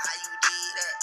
how you did that?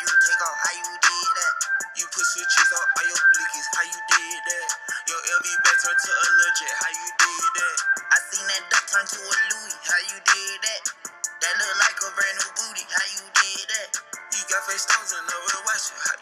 You take off, how you did that? You put switches on ayo blik is how you did that? Yo every better to a legit how you did that? I seen that dub time to a Louis how you did that? Then look like a brand new booty how you did that? You got face down and I wash you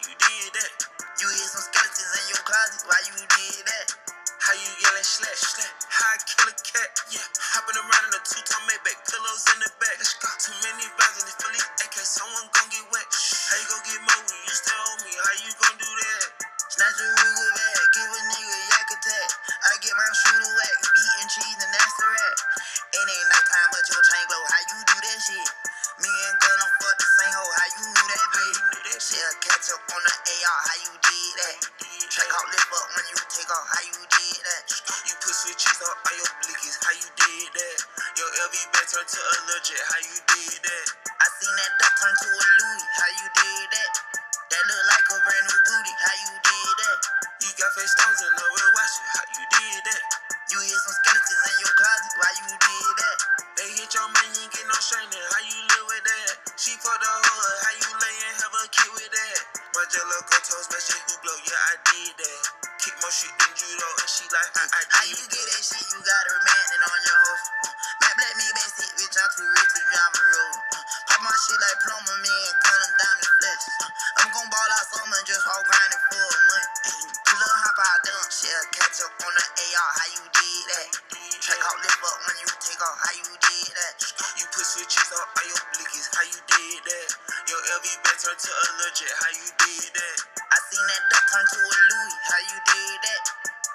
switches up on your blickies. How you did that? Your LV back turned to a legit. How you did that? I seen that duck turn to a Louis. How you did that?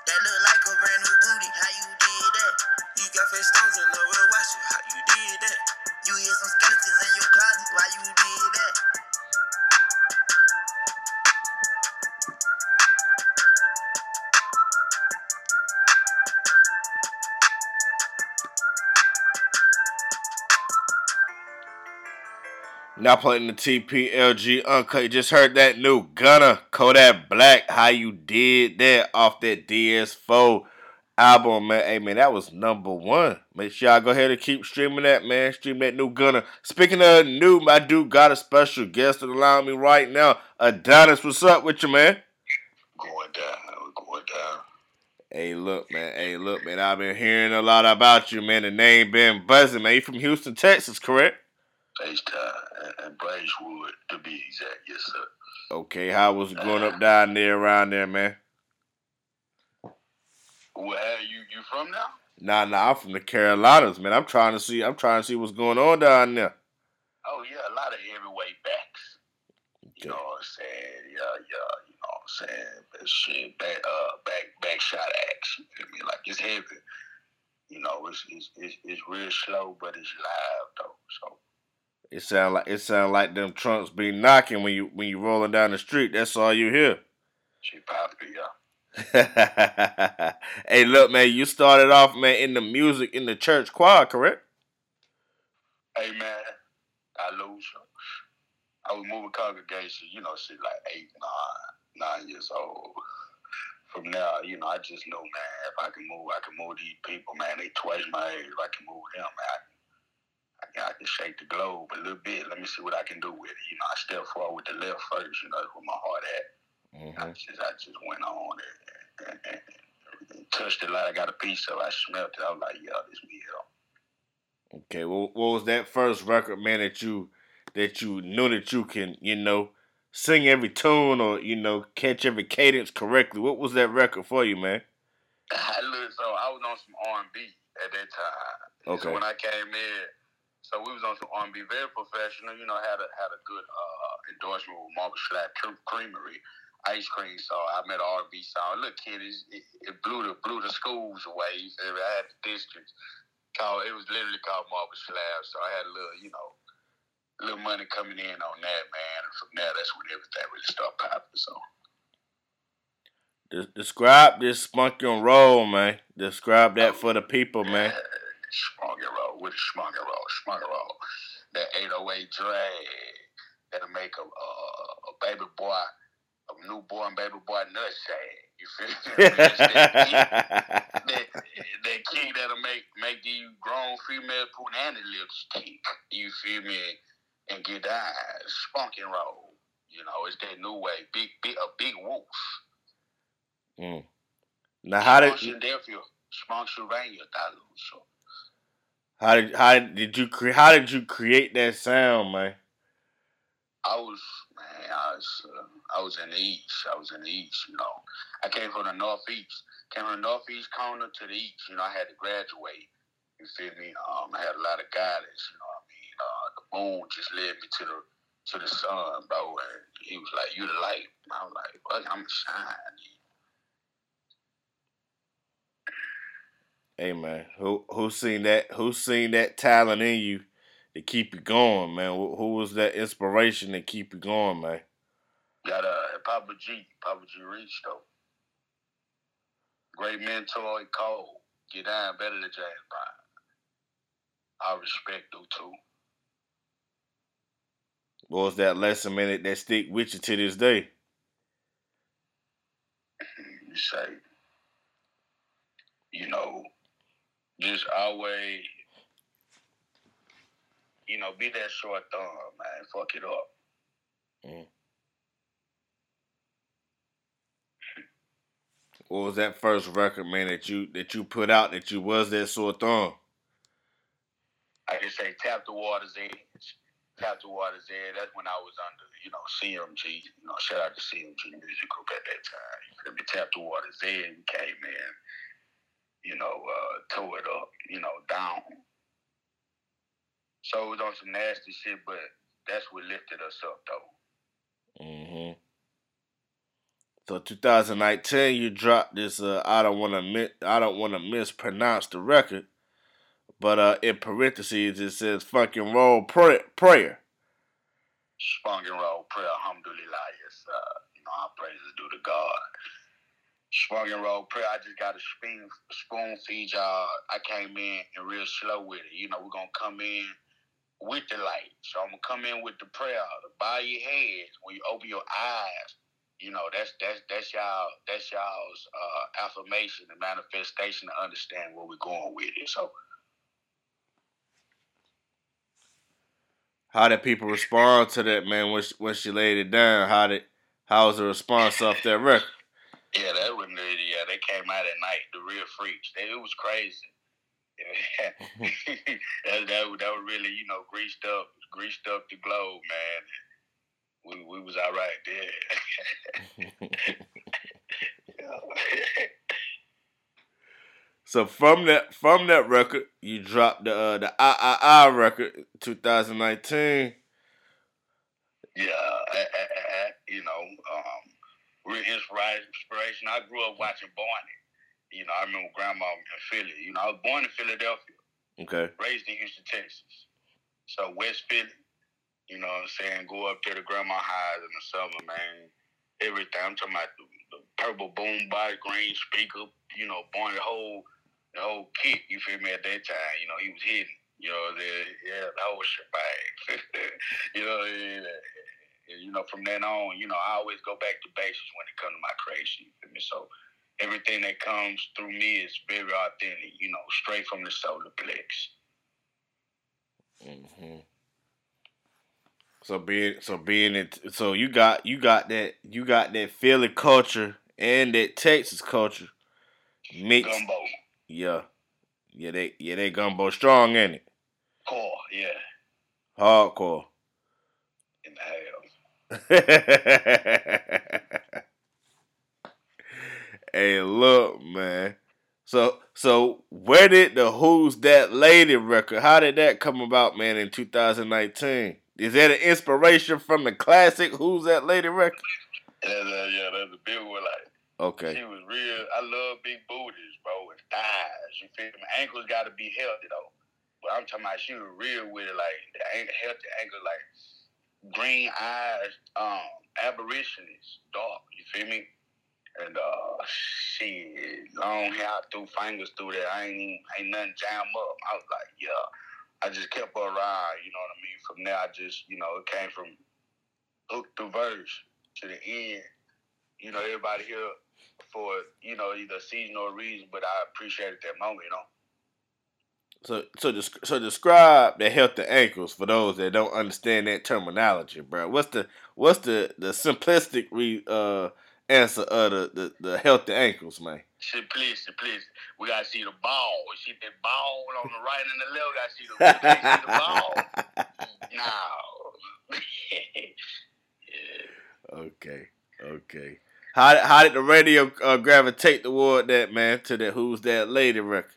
That look like a brand new booty. How you did that? You got face stones and never watch it. How you did that? You hear some skeletons in your closet. Why you did that? Now playing the TPLG Uncut. You just heard that new Gunna Kodak Black. How you did that off that DS4 album, man. Hey man, that was number one. Make sure y'all go ahead and keep streaming that, man. Stream that new Gunna. Speaking of new, my dude got a special guest that allowing me right now. Adonis, what's up with you, man? Going down, going down. Hey, look, man. Hey, look, man. I've been hearing a lot about you, man. The name been buzzing, man. You from Houston, Texas, correct? H-Town and, and to be exact, yes sir. Okay, how was it growing up down there, around there, man? Where you you from now? Nah, nah, I'm from the Carolinas, man. I'm trying to see, I'm trying to see what's going on down there. Oh yeah, a lot of heavyweight backs. Okay. You know what I'm saying? Yeah, yeah, you know what I'm saying? But shit, back uh back back shot action. I mean? Like it's heavy. You know, it's it's it's, it's real slow, but it's live though. So It sound like it sound like them trunks be knocking when you when you rolling down the street. That's all you hear. she poppy, yeah. hey, look, man, you started off, man, in the music in the church choir, correct? Hey man, I lose you. I was moving congregation, you know, shit like eight, nine, nine years old. From now, you know, I just know, man, if I can move, I can move these people, man. They twice my age. If I can move them, man, I can, I can shake the globe a little bit. Let me see what I can do with it. You know, I step forward with the left first, you know, where my heart at. I hmm just, I just went on and, and, and, and touched it like I got a piece of. it. I smelled it. I was like, yeah, this me here. Okay, well, what was that first record, man, that you that you knew that you can, you know, sing every tune or you know catch every cadence correctly? What was that record for you, man? Look, so I was on some R and B at that time. Okay. So when I came in, so we was on some R and B, very professional. You know, had a had a good uh, endorsement with Marble Slab Cre- Creamery ice cream So I met an R and B song. Look, kid, it, it, blew the blew the schools away. I had the districts called. It was literally called Marble Slab. So I had a little, you know. Little money coming in on that, man, and from there, that's when everything really started popping. So, describe this spunky and roll, man. Describe that for the people, man. Roll with a smog roll. That 808 drag that'll make a, a, a baby boy a newborn baby boy nutsack. You feel me? that, that, that kick that'll make make these grown females put any lipstick. You feel me? And get down, spunk and roll. You know, it's that new way. Big, big, a big wolf. Mm. Now, how did Philadelphia, Spennsylvania, so. How did how did you cre- how did you create that sound, man? I was man, I was uh, I was in the east. I was in the east. You know, I came from the northeast. Came from the northeast corner to the east. You know, I had to graduate. You feel me? Um, I had a lot of guidance. You know what I mean? Uh, the moon just led me to the to the sun, bro. And he was like, "You the light." I was like, "Well, I'm shining." Hey man, who who seen that? Who seen that talent in you to keep you going, man? Who, who was that inspiration to keep you going, man? Got uh, Papa G, Papa G Reach though. Great mentor, Cole. Get down better than James Brown. I respect you too. What was that lesson, man, that stick with you to this day? You say, you know, just always, you know, be that short thumb, man. Fuck it up. Mm. What was that first record, man, that you that you put out that you was that sore thumb? I just say tap the water's edge. Tap the water's edge. That's when I was under, you know, CMG. You know, shout out to CMG Music Group at that time. You feel me? Tap the water's edge. came in you know, uh, tore it up, you know, down. So it was on some nasty shit, but that's what lifted us up, though. Mm-hmm. So 2019, you dropped this. Uh, I don't want to mi- I don't want to mispronounce the record, but uh, in parentheses it says "fucking roll pray- prayer." And roll prayer. Alhamdulillah. Yes, uh, you know our praises due to God. Swung and roll prayer. I just got a spoon, spoon feed y'all. I came in and real slow with it. You know, we're gonna come in with the light. So I'm gonna come in with the prayer. To bow your heads when you open your eyes. You know, that's that's that's y'all that's y'all's uh, affirmation and manifestation to understand where we're going with it. So how did people respond to that, man? When she, when she laid it down, how did how was the response off that record? Yeah, that was yeah. They came out at night, the real freaks. They, it was crazy. that, that, that was really you know greased up, greased up the globe, man. We we was all right there. so from that from that record, you dropped the uh, the I I I record, 2019. Yeah, I, I, I, you know, real inspiration. I grew up watching Barney. You know, I remember grandma in Philly. You know, I was born in Philadelphia. Okay. Raised in Houston, Texas. So West Philly. You know what I'm saying? Go up there to grandma highs in the summer, man. Everything. I'm talking about the, the purple boom body, green speaker, you know, born the whole the whole kit, you feel me, at that time. You know, he was hitting. You know, the yeah, the whole shebang. you know, yeah, you know, from then on, you know, I always go back to basics when it comes to my creation. You me? So everything that comes through me is very authentic. You know, straight from the solar plex. Mm-hmm. So being so being it so you got you got that you got that Philly culture and that Texas culture mixed. Gumbo. Yeah, yeah they yeah they gumbo strong in it. Core, yeah. Hardcore. Hey, look, man. So, so where did the "Who's That Lady" record? How did that come about, man? In 2019, is that an inspiration from the classic "Who's That Lady" record? Uh, yeah, that, yeah, that's a big one. Like, okay, she was real. I love big booties, bro, and thighs. You feel me? Ankles got to be healthy though. But I'm talking about she was real with it, like the healthy ankles, like green eyes, um, aborigines, dark. You feel me? And uh, shit, long hair through fingers through there. I ain't ain't nothing jam up. I was like, yeah. I just kept her around. You know what I mean? From there, I just you know it came from hook to verse to the end. you know, everybody here for you know either season or reason, but I appreciated that moment. You know. So so so describe the healthy ankles for those that don't understand that terminology, bro. What's the what's the the simplistic re, uh answer of the, the, the healthy ankles, man? Simplistic, please. We gotta see the ball. See that ball on the right and the left. Gotta see the, see the ball. now. yeah. Okay. Okay. How how did the radio uh, gravitate toward that man to the Who's That Lady record?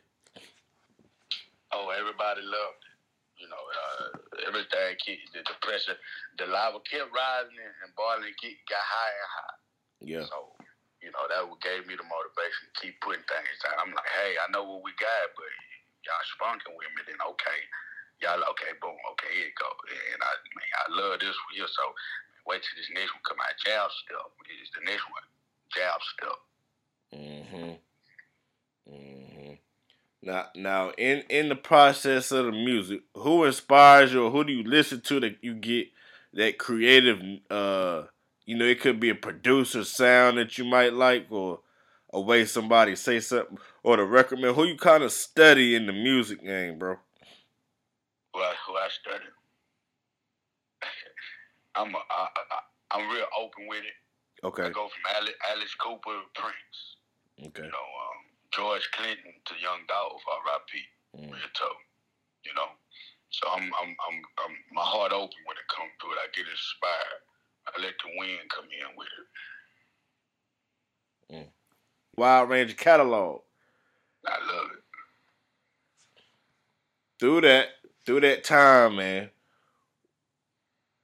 Oh, everybody loved it. You know, uh, everything the, the pressure, the lava kept rising and boiling, got higher and higher. Yeah. So, you know, that gave me the motivation to keep putting things out. I'm like, hey, I know what we got, but y'all spunking with me, then okay. Y'all, okay, boom, okay, here it go. And I, man, I love this one here, so wait till this next one come out. Jab step is the next one. Jab step. Mm-hmm. Mm-hmm. Now, now, in in the process of the music, who inspires you, or who do you listen to that you get that creative? Uh, you know, it could be a producer sound that you might like, or a way somebody say something, or the record man. Who you kind of study in the music game, bro? Well, who I study? I'm a, I, I, I'm real open with it. Okay. I go from Alice, Alice Cooper to Prince. Okay. You know, um, George Clinton to Young Dolph, R.I.P. Mm. Real talk. You know, so I'm, I'm, I'm, I'm, my heart open when it comes to it. I get inspired. I let the wind come in with it. Mm. Wild Range catalog. I love it. Through that, through that time, man,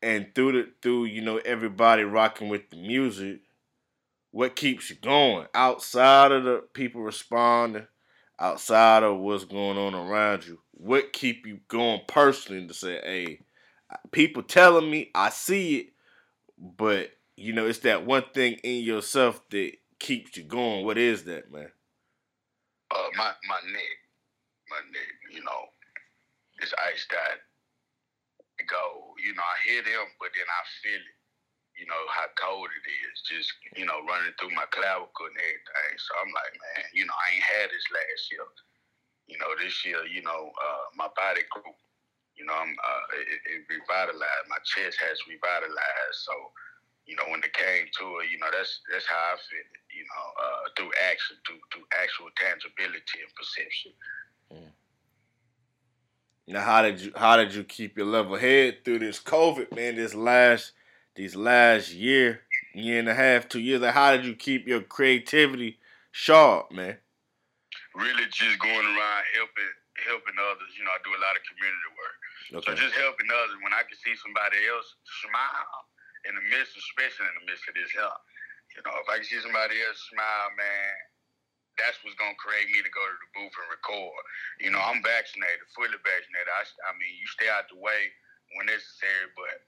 and through the through you know everybody rocking with the music, what keeps you going outside of the people responding, outside of what's going on around you? What keep you going personally to say, hey, people telling me I see it, but you know it's that one thing in yourself that keeps you going. What is that, man? Uh, my my neck, my neck. You know, it's iced out go. You know, I hear them, but then I feel it. You know how cold it is, just you know running through my clavicle and everything. So I'm like, man, you know, I ain't had this last year. You know, this year, you know, uh, my body grew. You know, I'm uh, it, it revitalized. My chest has revitalized. So, you know, when it came to it, you know, that's that's how I feel. You know, uh, through action, through through actual tangibility and perception. Mm. Now, how did you how did you keep your level head through this COVID, man? This last these last year, year and a half, two years. Like, how did you keep your creativity sharp, man? Really, just going around helping helping others. You know, I do a lot of community work, okay. so just helping others. When I can see somebody else smile in the midst, especially in the midst of this help, you know, if I can see somebody else smile, man, that's what's gonna create me to go to the booth and record. You know, I'm vaccinated, fully vaccinated. I, I mean, you stay out the way when necessary, but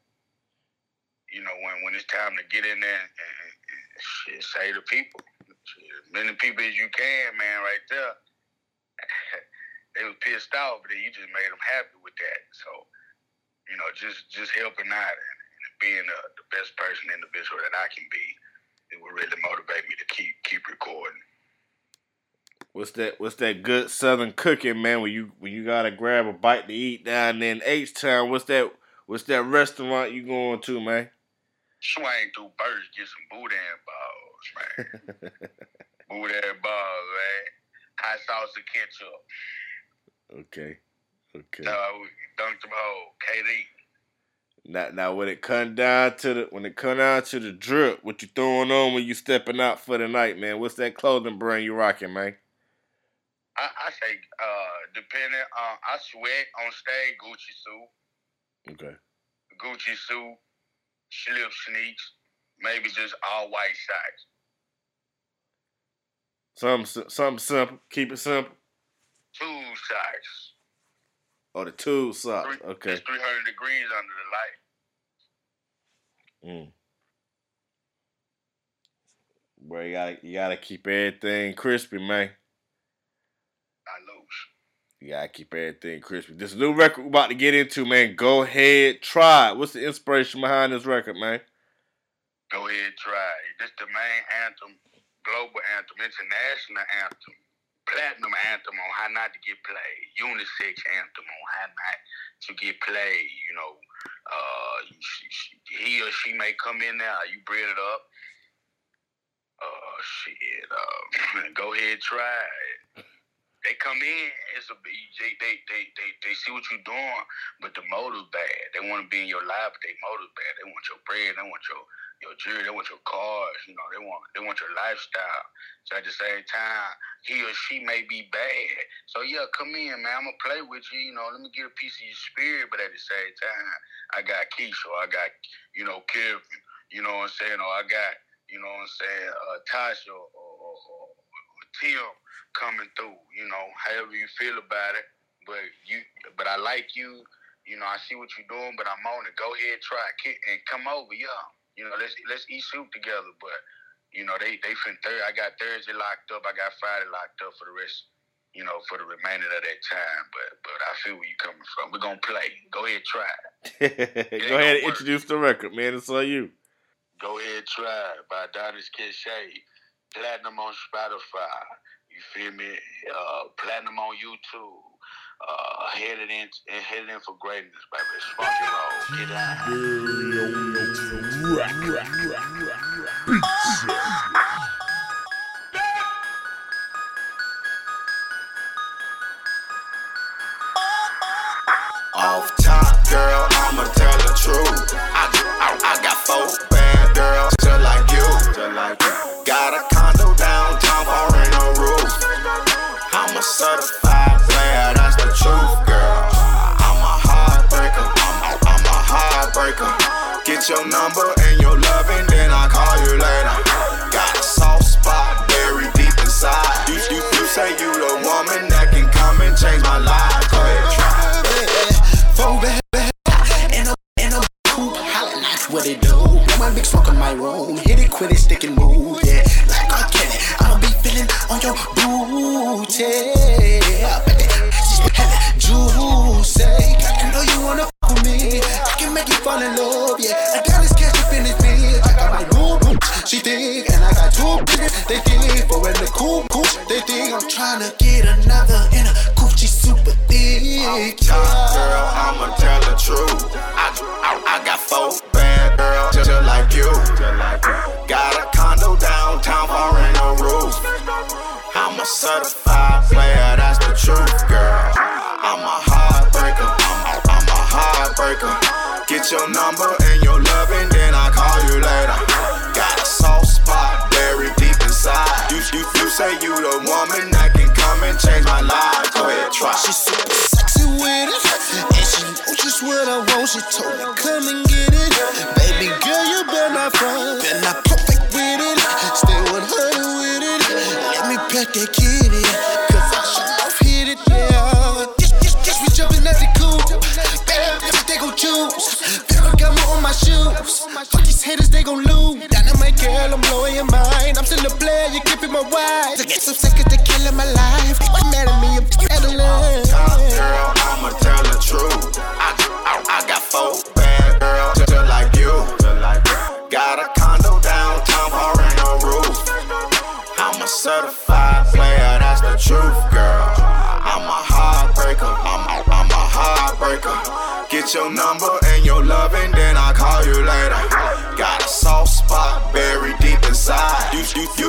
you know, when when it's time to get in there and, and, and say to people, as many people as you can, man, right there. they was pissed off, but you just made them happy with that. So, you know, just just helping out and, and being the, the best person individual that I can be, it will really motivate me to keep keep recording. What's that? What's that good Southern cooking, man? When you when you gotta grab a bite to eat down in H Town, what's that? What's that restaurant you going to, man? Swing through birds, get some boudin balls, man. boudin balls, man. Hot sauce and ketchup. Okay. Okay. So dunked them whole. KD. Now, now when it come down to the when it come down to the drip, what you throwing on when you stepping out for the night, man? What's that clothing brand you rocking, man? I, I say, uh, depending on, I sweat on stage Gucci suit. Okay. Gucci suit, slip sneaks, maybe just all white socks. Something, something simple. Keep it simple. Two socks. Oh, the two socks. Three, okay. It's 300 degrees under the light. Mm. Bro, you gotta you gotta keep everything crispy, man. You gotta keep everything crispy. This new record we're about to get into, man. Go ahead, try. What's the inspiration behind this record, man? Go ahead, try. This the main anthem, global anthem, international anthem, platinum anthem on how not to get played, unisex anthem on how not to get played. You know, uh, he or she may come in now. you bring it up. Uh, shit. Uh, go ahead, try they come in, it's a they they they they, they see what you're doing, but the motive bad. They want to be in your life, but they motive bad. They want your bread, they want your your jewelry, they want your cars, you know, they want they want your lifestyle. So at the same time, he or she may be bad. So yeah, come in, man. I'm gonna play with you, you know, let me get a piece of your spirit, but at the same time, I got Keisha, I got, you know, Kevin, you know what I'm saying, or I got, you know what I'm saying, uh, Tasha or, Tim coming through. You know, however you feel about it. But you, but I like you. You know, I see what you're doing, but I'm on it. Go ahead, try it, and come over, yeah. You know, let's let's eat soup together. But you know, they they fin third. I got Thursday locked up. I got Friday locked up for the rest. You know, for the remainder of that time. But but I feel where you're coming from. We're gonna play. Go ahead, try. Go ahead and introduce the record, man. It's all you. Go ahead, try by Adonis Kashe. Platinum on Spotify. You feel me? Uh, platinum on YouTube. Uh, headed in, headed in for greatness, baby. It's funky roll. Get Off that's the truth, girl. I'm a heartbreaker, I'm a, I'm a heartbreaker. Get your number I, got four bad girls just, like you. Got a condo downtown for no roof. I'm a certified player, that's the truth, girl. I'm a heartbreaker, I'm a, I'm a heartbreaker. Get your number and your loving, then I call you later. Got a soft spot buried deep inside. You, you, you say you the woman that can come and change my life. Go ahead, try. She's super sexy with it, and just what I want. She told me come and get it, baby girl, you better not front, better not perfect with it. Stay 100 with it. Let me pet that kitty,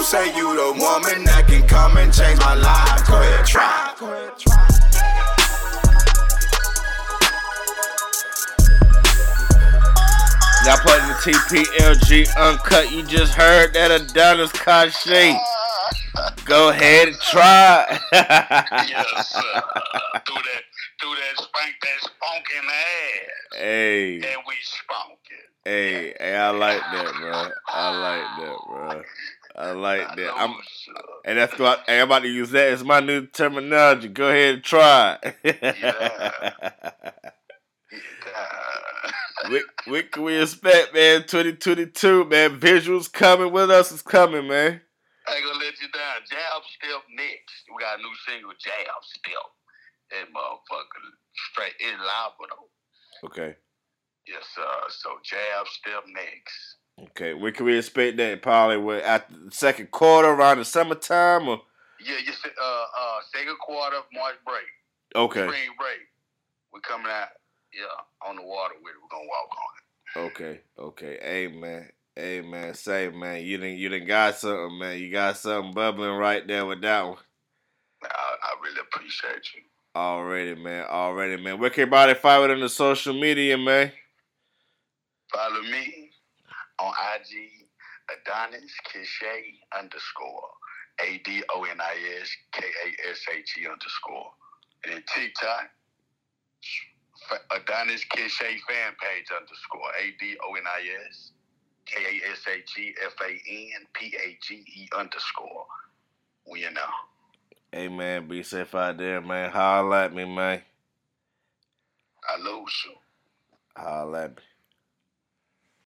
say you the woman that can come and change my life. Go ahead, try. Go ahead, try. Now putting the TPLG uncut. You just heard that Adonis Kashe. Go ahead and try. yes, sir. through that, through that spank, that spunking ass. hey, And we spunk it. hey, hey, I like that, bro. I like that, bro. I like that. I'm, sir. and that's what hey, I'm about to use that as my new terminology. Go ahead and try. Yeah. what, what can we expect, man? 2022, man. Visuals coming with us is coming, man. I ain't gonna let you down. Jab Step next. We got a new single, Jab Step. That motherfucker straight is live though. Okay. Yes, sir. So Jab Step next. Okay, when can we expect that? Probably what, at the second quarter, around the summertime, or Yeah, you said uh uh second quarter of March break, okay, spring break. We're coming out, yeah, on the water with it. We're gonna walk on it. okay, okay. Hey amen. hey man, say man, you didn't you didn't got something, man. You got something bubbling right there with that one. I, I really appreciate you. Already, man. Already, man. Where can everybody find it on the social media, man? Follow me on IG Adonis Kashe underscore A D O N I S K A S H E underscore. And then TikTok Adonis Kashe fan page underscore A D O N I S K A S H E F A N P A G E underscore. We you know. Hey man, be safe out there, man. Holla at me, man. I lose you. Holla at me.